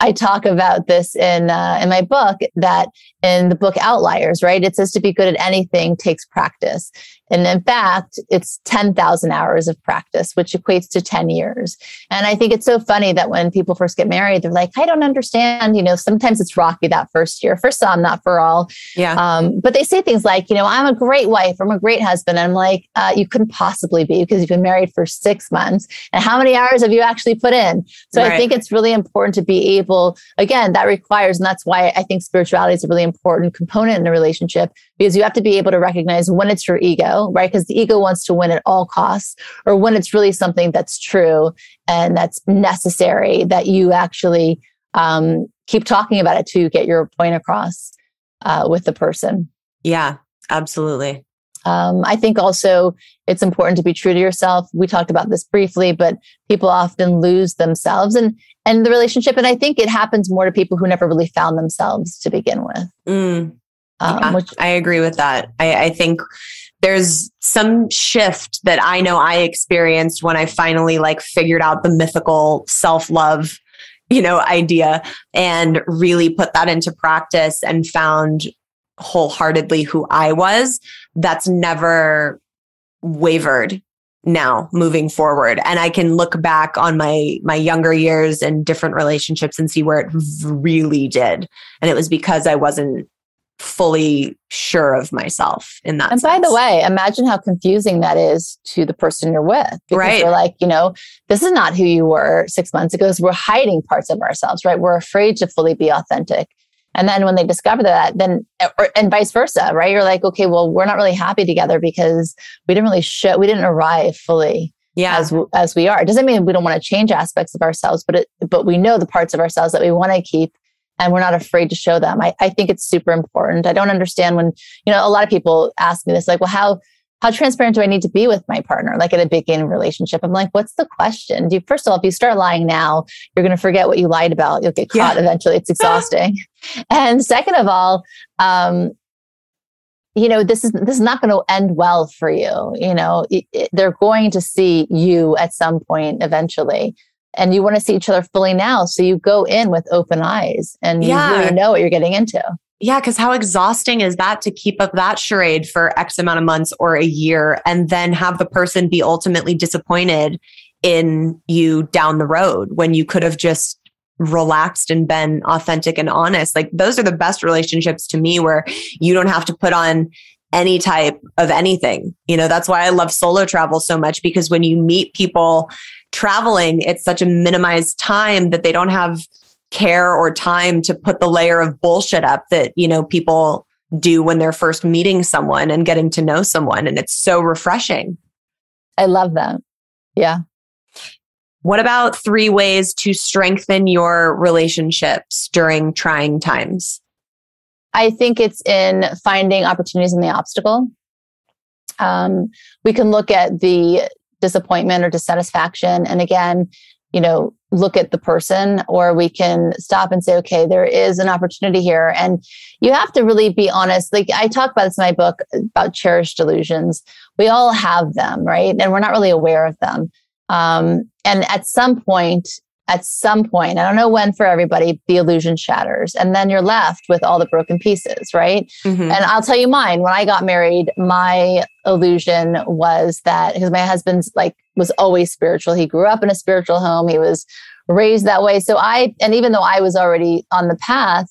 I talk about this in uh, in my book that in the book Outliers, right? It says to be good at anything takes practice. And in fact, it's 10,000 hours of practice, which equates to 10 years. And I think it's so funny that when people first get married, they're like, I don't understand. You know, sometimes it's rocky that first year for some, not for all. Yeah. Um, but they say things like, you know, I'm a great wife, I'm a great husband. And I'm like, uh, you couldn't possibly be because you've been married for six months. And how many hours have you actually put in? So right. I think it's really important to be able, again, that requires, and that's why I think spirituality is a really important component in a relationship because you have to be able to recognize when it's your ego, right? Because the ego wants to win at all costs, or when it's really something that's true and that's necessary that you actually um, keep talking about it to get your point across uh, with the person. Yeah, absolutely. Um, I think also it's important to be true to yourself. We talked about this briefly, but people often lose themselves and and the relationship. And I think it happens more to people who never really found themselves to begin with. Mm, um, yeah, which I agree with that. I, I think there's some shift that I know I experienced when I finally like figured out the mythical self love, you know, idea and really put that into practice and found wholeheartedly who I was. That's never wavered now moving forward and i can look back on my my younger years and different relationships and see where it really did and it was because i wasn't fully sure of myself in that. And sense. by the way, imagine how confusing that is to the person you're with. Because right. You're like, you know, this is not who you were six months ago. So we're hiding parts of ourselves, right? We're afraid to fully be authentic. And then when they discover that, then, eh, or, and vice versa, right? You're like, okay, well, we're not really happy together because we didn't really show, we didn't arrive fully yeah. as as we are. It doesn't mean we don't want to change aspects of ourselves, but it, but we know the parts of ourselves that we want to keep and we're not afraid to show them. I, I think it's super important. I don't understand when, you know, a lot of people ask me this, like, well, how, how transparent do I need to be with my partner? Like at a beginning relationship, I'm like, what's the question? Do you, first of all, if you start lying now, you're going to forget what you lied about. You'll get caught yeah. eventually. It's exhausting. *laughs* and second of all, um, you know, this is this is not going to end well for you. You know, it, it, they're going to see you at some point eventually and you want to see each other fully now. So you go in with open eyes and yeah. you really know what you're getting into. Yeah, because how exhausting is that to keep up that charade for X amount of months or a year and then have the person be ultimately disappointed in you down the road when you could have just relaxed and been authentic and honest? Like, those are the best relationships to me where you don't have to put on any type of anything. You know, that's why I love solo travel so much because when you meet people traveling, it's such a minimized time that they don't have care or time to put the layer of bullshit up that, you know, people do when they're first meeting someone and getting to know someone. And it's so refreshing. I love that. Yeah. What about three ways to strengthen your relationships during trying times? I think it's in finding opportunities in the obstacle. Um, we can look at the disappointment or dissatisfaction. And again, you know, look at the person, or we can stop and say, okay, there is an opportunity here. And you have to really be honest. Like I talk about this in my book about cherished delusions. We all have them, right? And we're not really aware of them. Um, and at some point, at some point, I don't know when for everybody, the illusion shatters. And then you're left with all the broken pieces, right? Mm-hmm. And I'll tell you mine. When I got married, my illusion was that because my husband's like was always spiritual. He grew up in a spiritual home. He was raised that way. So I, and even though I was already on the path,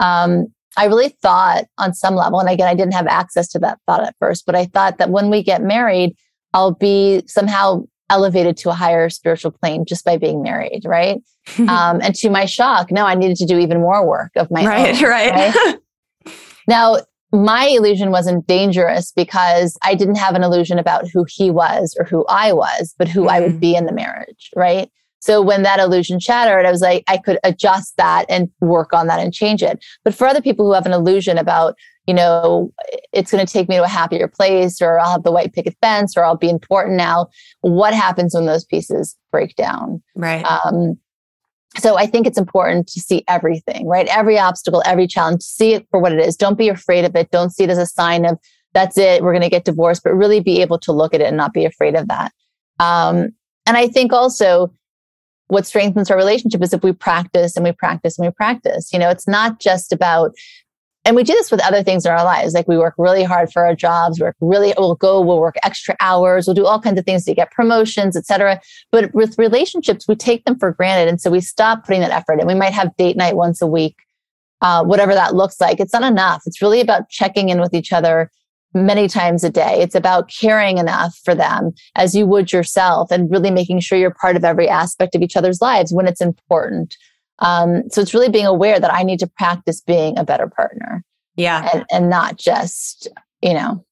um, I really thought on some level, and again, I didn't have access to that thought at first, but I thought that when we get married, I'll be somehow elevated to a higher spiritual plane just by being married, right? *laughs* um, and to my shock, no, I needed to do even more work of my right, own. *laughs* Right, right. *laughs* now, my illusion wasn't dangerous because I didn't have an illusion about who he was or who I was, but who mm-hmm. I would mm-hmm. be in the marriage, right? So when that illusion shattered, I was like, I could adjust that and work on that and change it. But for other people who have an illusion about you know, it's going to take me to a happier place, or I'll have the white picket fence, or I'll be important now. What happens when those pieces break down? Right. Um, so I think it's important to see everything, right? Every obstacle, every challenge, see it for what it is. Don't be afraid of it. Don't see it as a sign of that's it, we're going to get divorced, but really be able to look at it and not be afraid of that. Um, and I think also what strengthens our relationship is if we practice and we practice and we practice. You know, it's not just about and we do this with other things in our lives. Like we work really hard for our jobs, work really, we'll go, we'll work extra hours, we'll do all kinds of things to get promotions, etc. But with relationships, we take them for granted. And so we stop putting that effort in. We might have date night once a week, uh, whatever that looks like. It's not enough. It's really about checking in with each other many times a day. It's about caring enough for them as you would yourself and really making sure you're part of every aspect of each other's lives when it's important. Um, so it's really being aware that I need to practice being a better partner. Yeah. And, and not just, you know,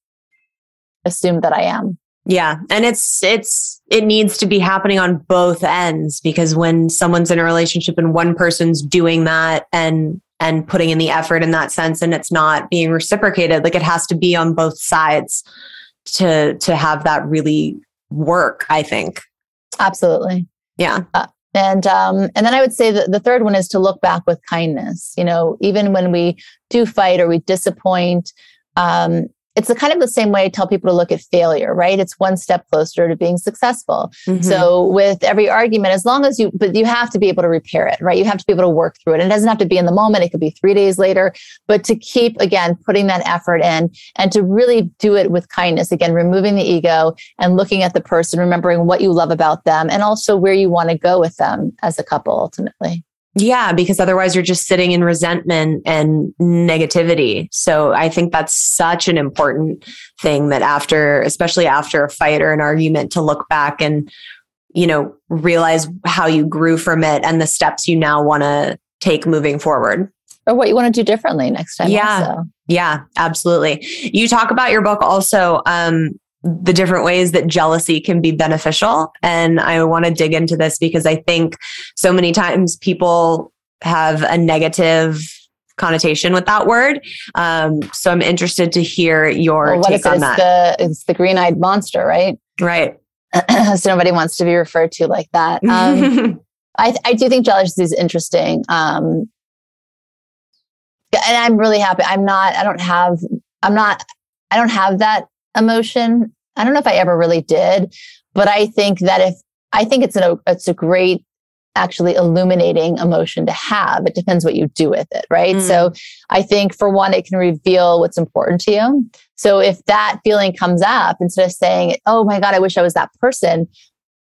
assume that I am. Yeah. And it's, it's, it needs to be happening on both ends because when someone's in a relationship and one person's doing that and and putting in the effort in that sense and it's not being reciprocated like it has to be on both sides to to have that really work i think absolutely yeah uh, and um and then i would say that the third one is to look back with kindness. You know even when we do fight or we disappoint um it's the kind of the same way I tell people to look at failure, right? It's one step closer to being successful. Mm-hmm. So with every argument, as long as you, but you have to be able to repair it, right? You have to be able to work through it. And it doesn't have to be in the moment. It could be three days later, but to keep again, putting that effort in and to really do it with kindness, again, removing the ego and looking at the person, remembering what you love about them and also where you want to go with them as a couple ultimately. Yeah, because otherwise you're just sitting in resentment and negativity. So I think that's such an important thing that after, especially after a fight or an argument, to look back and, you know, realize how you grew from it and the steps you now want to take moving forward. Or what you want to do differently next time. Yeah. Also. Yeah, absolutely. You talk about your book also. Um, the different ways that jealousy can be beneficial. And I want to dig into this because I think so many times people have a negative connotation with that word. Um, so I'm interested to hear your well, take on it's that. The, it's the green-eyed monster, right? *clears throat* Right. so nobody wants to be referred to like that. *laughs* Um, I, I do think jealousy is interesting. Um, and I'm really happy. I'm not, I don't have, I'm not, I don't have that emotion. I don't know if I ever really did, but I think that if I think it's an it's a great actually illuminating emotion to have. It depends what you do with it, right? Mm. So I think for one, it can reveal what's important to you. So if that feeling comes up, instead of saying, Oh my God, I wish I was that person,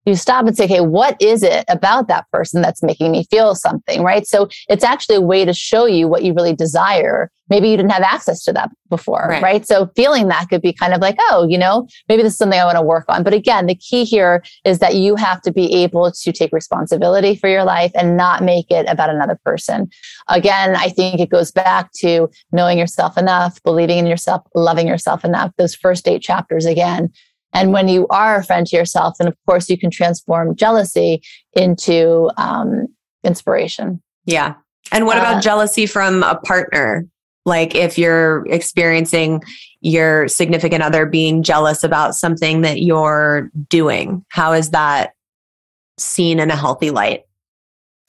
you stop and say, okay, what is it about that person that's making me feel something, right? So it's actually a way to show you what you really desire. Maybe you didn't have access to that before, right? right? So feeling that could be kind of like, oh, you know, maybe this is something I want to work on. But again, the key here is that you have to be able to take responsibility for your life and not make it about another person. Again, I think it goes back to knowing yourself enough, believing in yourself, loving yourself enough. Those first eight chapters again and when you are a friend to yourself, then of course you can transform jealousy into um, inspiration. Yeah. And what about uh, jealousy from a partner? Like if you're experiencing your significant other being jealous about something that you're doing, how is that seen in a healthy light?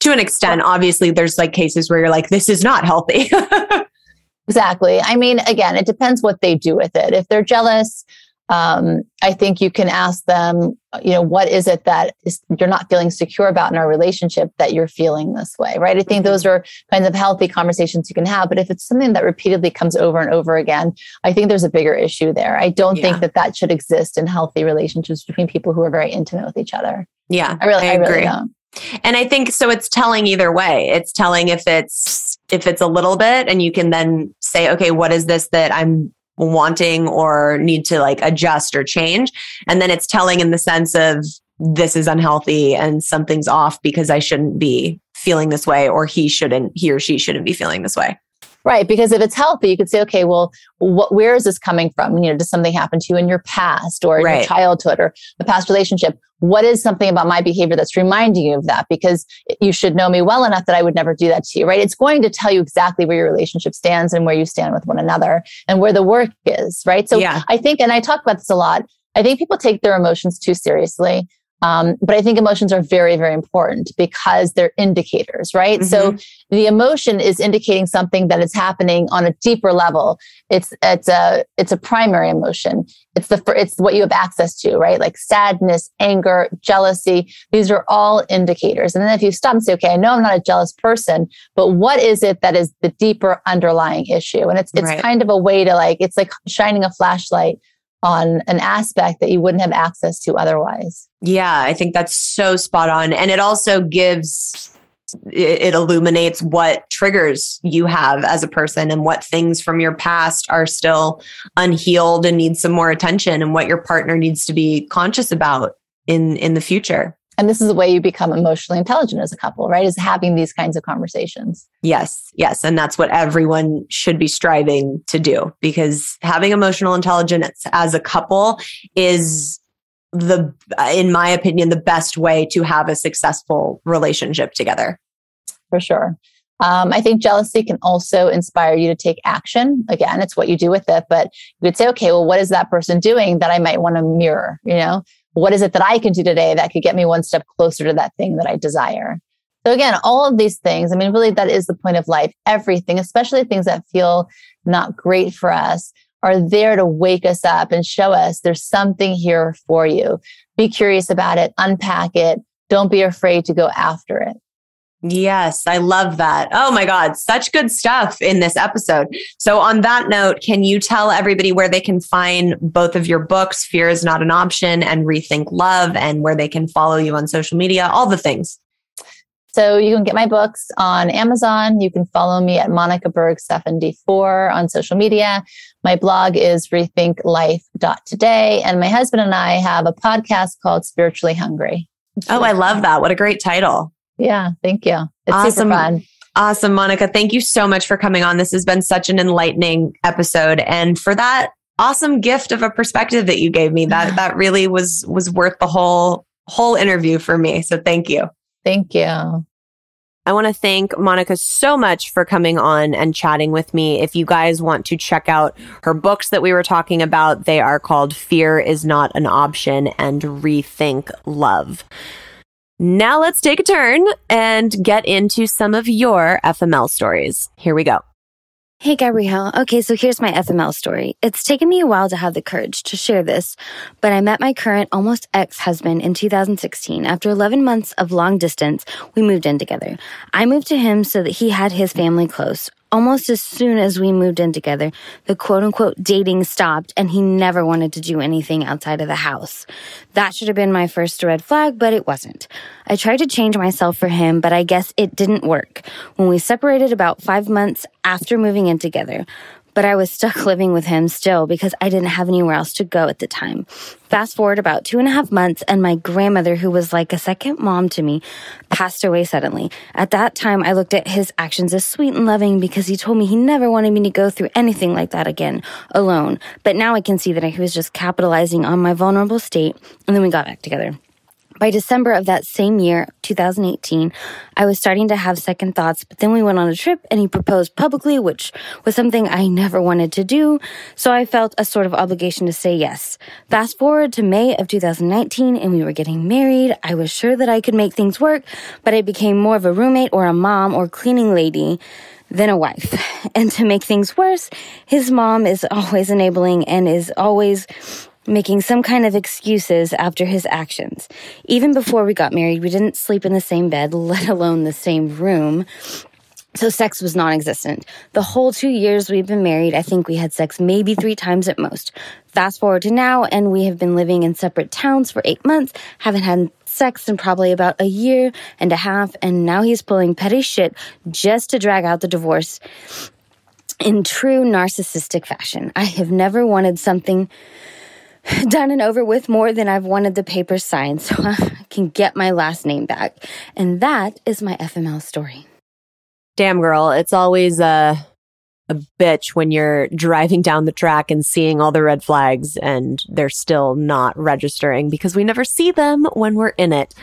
To an extent, obviously, there's like cases where you're like, this is not healthy. *laughs* exactly. I mean, again, it depends what they do with it. If they're jealous, um, I think you can ask them, you know, what is it that is, you're not feeling secure about in our relationship that you're feeling this way, right? I think those mm-hmm. are kinds of healthy conversations you can have. But if it's something that repeatedly comes over and over again, I think there's a bigger issue there. I don't yeah. think that that should exist in healthy relationships between people who are very intimate with each other. Yeah, I really, I, I really don't. And I think so. It's telling either way. It's telling if it's if it's a little bit, and you can then say, okay, what is this that I'm wanting or need to like adjust or change. And then it's telling in the sense of this is unhealthy and something's off because I shouldn't be feeling this way or he shouldn't, he or she shouldn't be feeling this way. Right. Because if it's healthy, you could say, okay, well, what, where is this coming from? You know, does something happen to you in your past or in right. your childhood or the past relationship? What is something about my behavior that's reminding you of that? Because you should know me well enough that I would never do that to you, right? It's going to tell you exactly where your relationship stands and where you stand with one another and where the work is, right? So yeah. I think, and I talk about this a lot, I think people take their emotions too seriously. Um, but I think emotions are very, very important because they're indicators, right? Mm-hmm. So the emotion is indicating something that is happening on a deeper level. It's it's a it's a primary emotion. It's the it's what you have access to, right? Like sadness, anger, jealousy. These are all indicators. And then if you stop and say, okay, I know I'm not a jealous person, but what is it that is the deeper underlying issue? And it's it's right. kind of a way to like it's like shining a flashlight on an aspect that you wouldn't have access to otherwise. Yeah, I think that's so spot on. And it also gives, it, illuminates what triggers you have as a person and what things from your past are still unhealed and need some more attention and what your partner needs to be conscious about in in the future. And this is the way you become emotionally intelligent as a couple, right? Is having these kinds of conversations. Yes, yes. And that's what everyone should be striving to do because having emotional intelligence as a couple is the, in my opinion, the best way to have a successful relationship together. For sure. Um, I think jealousy can also inspire you to take action. Again, it's what you do with it, but you could say, okay, well, what is that person doing that I might want to mirror? You know, what is it that I can do today that could get me one step closer to that thing that I desire? So again, all of these things, I mean, really that is the point of life. Everything, especially things that feel not great for us are there to wake us up and show us there's something here for you. Be curious about it, unpack it. Don't be afraid to go after it. Yes, I love that. Oh my God, such good stuff in this episode. So, on that note, can you tell everybody where they can find both of your books, Fear is Not an Option and Rethink Love, and where they can follow you on social media, all the things? So, you can get my books on Amazon. You can follow me at Monica Berg 74 on social media. My blog is rethinklife.today. And my husband and I have a podcast called Spiritually Hungry. Oh, I love that. What a great title. Yeah, thank you. It's awesome. Awesome, Monica. Thank you so much for coming on. This has been such an enlightening episode. And for that awesome gift of a perspective that you gave me, that *sighs* that really was was worth the whole whole interview for me. So thank you. Thank you. I want to thank Monica so much for coming on and chatting with me. If you guys want to check out her books that we were talking about, they are called Fear is Not an Option and Rethink Love. Now let's take a turn and get into some of your FML stories. Here we go. Hey, Gabrielle. Okay, so here's my FML story. It's taken me a while to have the courage to share this, but I met my current almost ex-husband in 2016. After 11 months of long distance, we moved in together. I moved to him so that he had his family close. Almost as soon as we moved in together, the quote unquote dating stopped and he never wanted to do anything outside of the house. That should have been my first red flag, but it wasn't. I tried to change myself for him, but I guess it didn't work. When we separated about five months after moving in together, but I was stuck *laughs* living with him still because I didn't have anywhere else to go at the time. Fast forward about two and a half months, and my grandmother, who was like a second mom to me, passed away suddenly. At that time, I looked at his actions as sweet and loving because he told me he never wanted me to go through anything like that again, alone. But now I can see that he was just capitalizing on my vulnerable state, and then we got back together. By December of that same year, 2018, I was starting to have second thoughts, but then we went on a trip and he proposed publicly, which was something I never wanted to do. So I felt a sort of obligation to say yes. Fast forward to May of 2019 and we were getting married. I was sure that I could make things work, but I became more of a roommate or a mom or cleaning lady than a wife. *laughs* And to make things worse, his mom is always enabling and is always making some kind of excuses after his actions. Even before we got married, we didn't sleep in the same bed, *laughs* let alone the same room. So sex was non-existent. The whole two years we've been married, I think we had sex maybe three times at most. Fast forward to now, and we have been living in separate towns for eight months, haven't had sex in probably about a year and a half, and now he's pulling petty shit just to drag out the divorce in true narcissistic fashion. I have never wanted something *sighs* done and over with more than I've wanted the paper signed so *laughs* I can get my last name back. And that is my FML story. Damn, girl. It's always, uh, a bitch when you're driving down the track and seeing all the red flags and they're still not registering because we never see them when we're in it.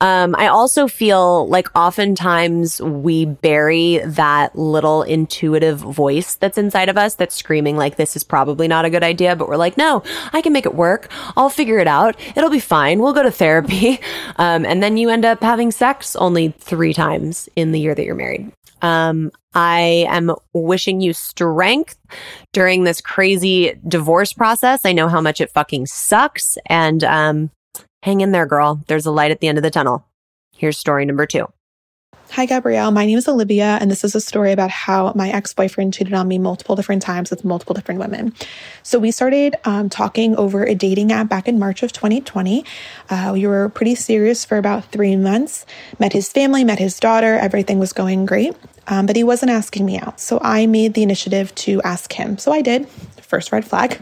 Um, I also feel like oftentimes we bury that little intuitive voice that's inside of us that's screaming like this is probably not a good idea, but we're like, no, I can make it work. I'll figure it out. It'll be fine. We'll go to therapy. *laughs* Um, and then you end up having sex only three times in the year that you're married. Um, I am wishing you strength during this crazy divorce process. I know how much it fucking sucks. And um, hang in there, girl. There's a light at the end of the tunnel. Here's story number two. Hi, Gabrielle. My name is Olivia, and this is a story about how my ex boyfriend cheated on me multiple different times with multiple different women. So, we started um, talking over a dating app back in March of 2020. Uh, we were pretty serious for about three months. Met his family, met his daughter. Everything was going great, um, but he wasn't asking me out. So, I made the initiative to ask him. So, I did. First red flag.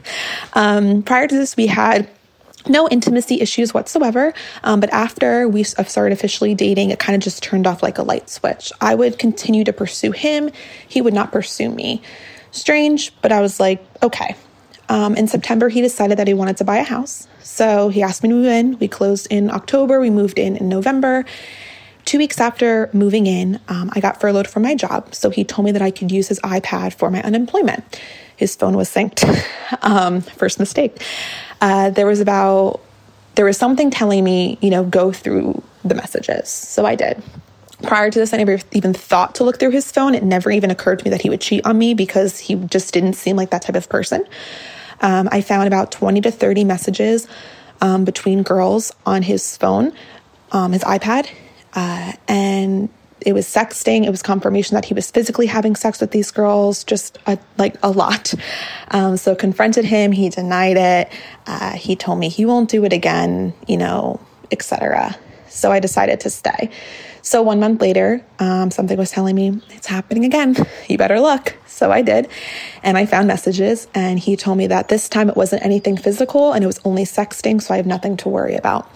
Um, prior to this, we had no intimacy issues whatsoever. Um, but after we started officially dating, it kind of just turned off like a light switch. I would continue to pursue him, he would not pursue me. Strange, but I was like, okay. Um, in September, he decided that he wanted to buy a house. So he asked me to move in. We closed in October, we moved in in November. Two weeks after moving in, um, I got furloughed from my job. So he told me that I could use his iPad for my unemployment. His phone was synced. *laughs* um, first mistake uh, there was about there was something telling me, you know, go through the messages. So I did. Prior to this, I never even thought to look through his phone. It never even occurred to me that he would cheat on me because he just didn't seem like that type of person. Um, I found about 20 to 30 messages um, between girls on his phone, um, his iPad. Uh, and it was sexting. It was confirmation that he was physically having sex with these girls, just a, like a lot. Um, so confronted him. He denied it. Uh, he told me he won't do it again, you know, etc. So I decided to stay. So one month later, um, something was telling me it's happening again. You better look. So I did. And I found messages, and he told me that this time it wasn't anything physical and it was only sexting. So I have nothing to worry about.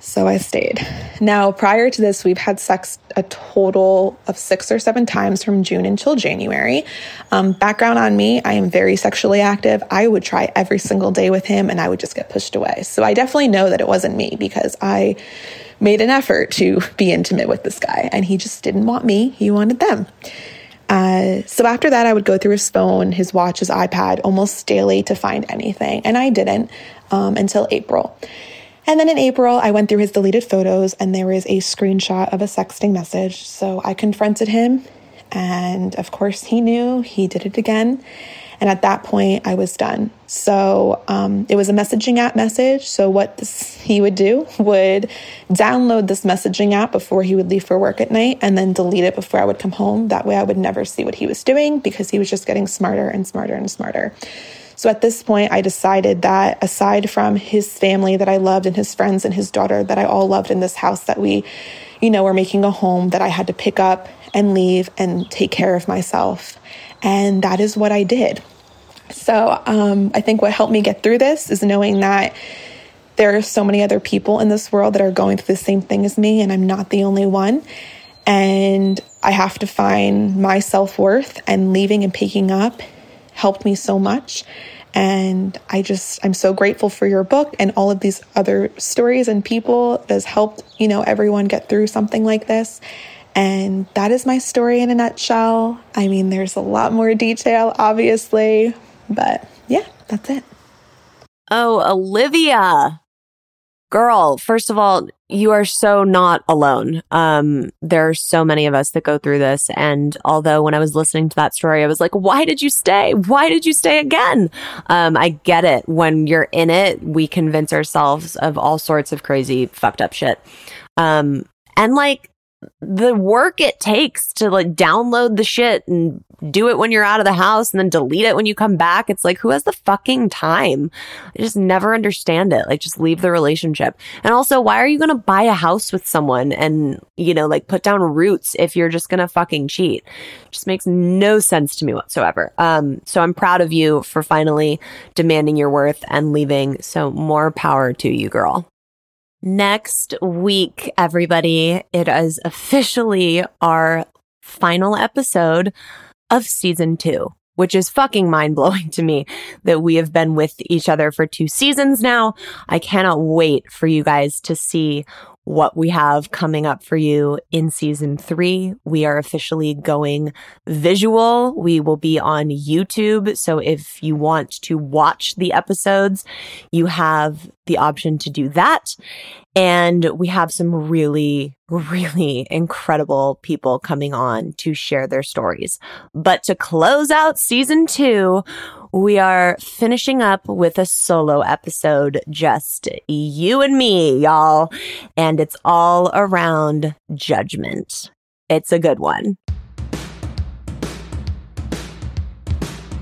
So I stayed. Now, prior to this, we've had sex a total of six or seven times from June until January. Um, background on me, I am very sexually active. I would try every single day with him and I would just get pushed away. So I definitely know that it wasn't me because I made an effort to be intimate with this guy and he just didn't want me, he wanted them. Uh, so after that, I would go through his phone, his watch, his iPad almost daily to find anything. And I didn't um, until April. And then in April, I went through his deleted photos and there was a screenshot of a sexting message. So I confronted him, and of course, he knew he did it again. And at that point, I was done. So um, it was a messaging app message. So what this, he would do *laughs* would download this messaging app before he would leave for work at night and then delete it before I would come home. That way I would never see what he was doing because he was just getting smarter and smarter and smarter. So at this point, I decided that aside from his family that I loved and his friends and his daughter that I all loved in this house that we, you know, were making a home that I had to pick up and leave and take care of myself. And that is what I did. So um, I think what helped me get through this is knowing that there are so many other people in this world that are going through the same thing as me, and I'm not the only one. And I have to find my self worth, and leaving and picking up helped me so much. And I just, I'm so grateful for your book and all of these other stories and people that has helped, you know, everyone get through something like this. And that is my story in a nutshell. I mean, there's a lot more detail, obviously, but yeah, that's it. Oh, Olivia. Girl, first of all, you are so not alone. Um, there are so many of us that go through this. And although when I was listening to that story, I was like, why did you stay? Why did you stay again? Um, I get it. When you're in it, we convince ourselves of all sorts of crazy, fucked up shit. Um, and like, the work it takes to like download the shit and do it when you're out of the house and then delete it when you come back. It's like, who has the fucking time? I just never understand it. Like, just leave the relationship. And also, why are you going to buy a house with someone and, you know, like put down roots if you're just going to fucking cheat? It just makes no sense to me whatsoever. Um, so I'm proud of you for finally demanding your worth and leaving. So more power to you, girl. Next week, everybody, it is officially our final episode of season two which is fucking mind blowing to me that we have been with each other for two seasons now. I cannot wait for you guys to see what we have coming up for you in season three. We are officially going visual. We will be on YouTube. So if you want to watch the episodes, you have the option to do that. And we have some really, really incredible people coming on to share their stories. But to close out season two, we are finishing up with a solo episode, just you and me, y'all. And it's all around judgment. It's a good one.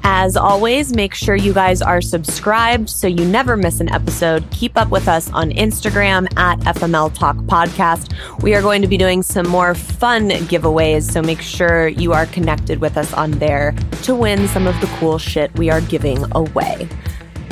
As always, make sure you guys are subscribed so you never miss an episode. Keep up with us on Instagram at FML Talk Podcast. We are going to be doing some more fun giveaways, so make sure you are connected with us on there to win some of the cool shit we are giving away.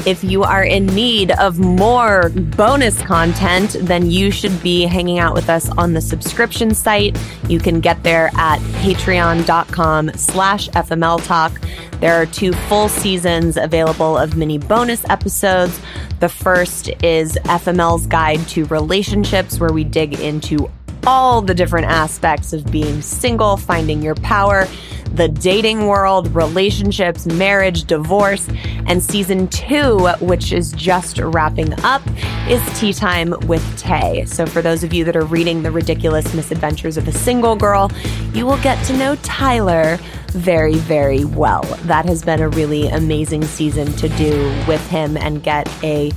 If you are in need of more bonus content, then you should be hanging out with us on the subscription site. You can get there at patreon.com slash FML Talk. There are two full seasons available of mini bonus episodes. The first is FML's Guide to Relationships, where we dig into all the different aspects of being single, finding your power, the dating world, relationships, marriage, divorce. And season two, which is just wrapping up, is Tea Time with Tay. So for those of you that are reading The Ridiculous Misadventures of a Single Girl, you will get to know Tyler very, very well. That has been a really amazing season to do with him and get a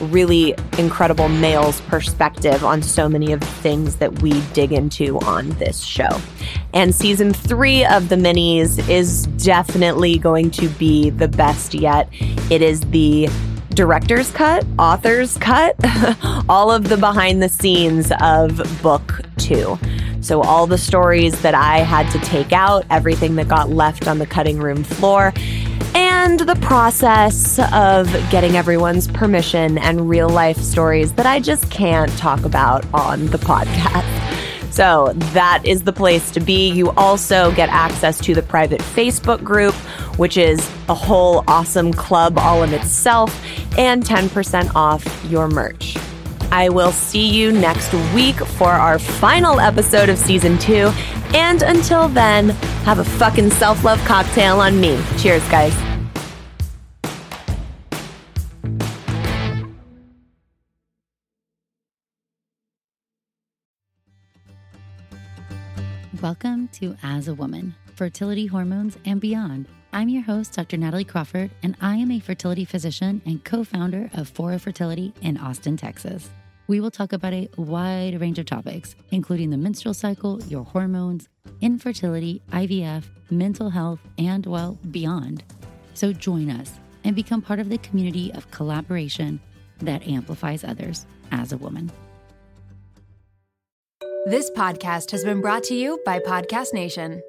really incredible male's perspective on so many of the things that we dig into on this show. And season three of the minis is definitely going to be the best yet. It is the director's cut, author's cut, *laughs* all of the behind the scenes of book two. So, all the stories that I had to take out, everything that got left on the cutting room floor and the process of getting everyone's permission and real life stories that I just can't talk about on the podcast. So that is the place to be. You also get access to the private Facebook group, which is a whole awesome club all in itself, and 10% off your merch. I will see you next week for our final episode of season two. And until then, have a fucking self love cocktail on me. Cheers, guys. Welcome to As a Woman Fertility Hormones and Beyond. I'm your host, Dr. Natalie Crawford, and I am a fertility physician and co founder of Fora Fertility in Austin, Texas. We will talk about a wide range of topics, including the menstrual cycle, your hormones, infertility, IVF, mental health, and, well, beyond. So join us and become part of the community of collaboration that amplifies others as a woman. This podcast has been brought to you by Podcast Nation.